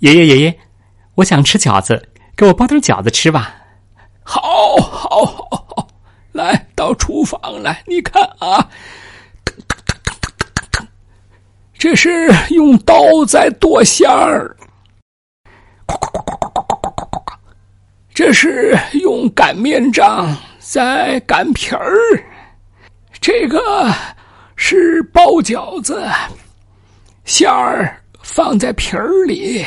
爷爷爷爷，我想吃饺子，给我包点饺子吃吧。好，好，好，好，来到厨房来，你看啊，噔噔噔噔噔噔噔这是用刀在剁馅儿，这是用擀面杖在擀皮儿，这个是包饺子，馅儿放在皮儿里。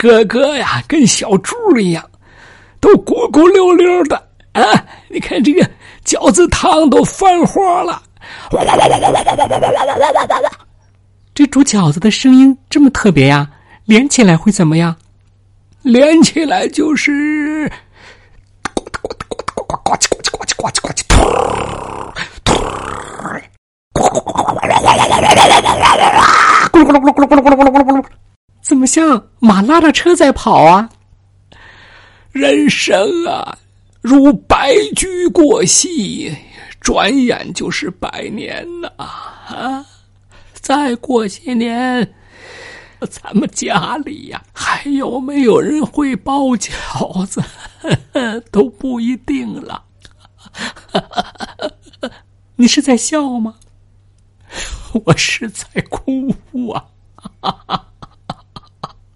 哥哥呀，跟小猪一样，都咕咕溜溜的啊！你看这个饺子汤都翻花了，这煮饺子的声音这么特别呀？连起来会怎么样？连起来就是么像马拉着车在跑啊？人生啊，如白驹过隙，转眼就是百年呐！啊，再过些年，咱们家里呀，还有没有人会包饺子，都不一定了。你是在笑吗？我是在哭啊！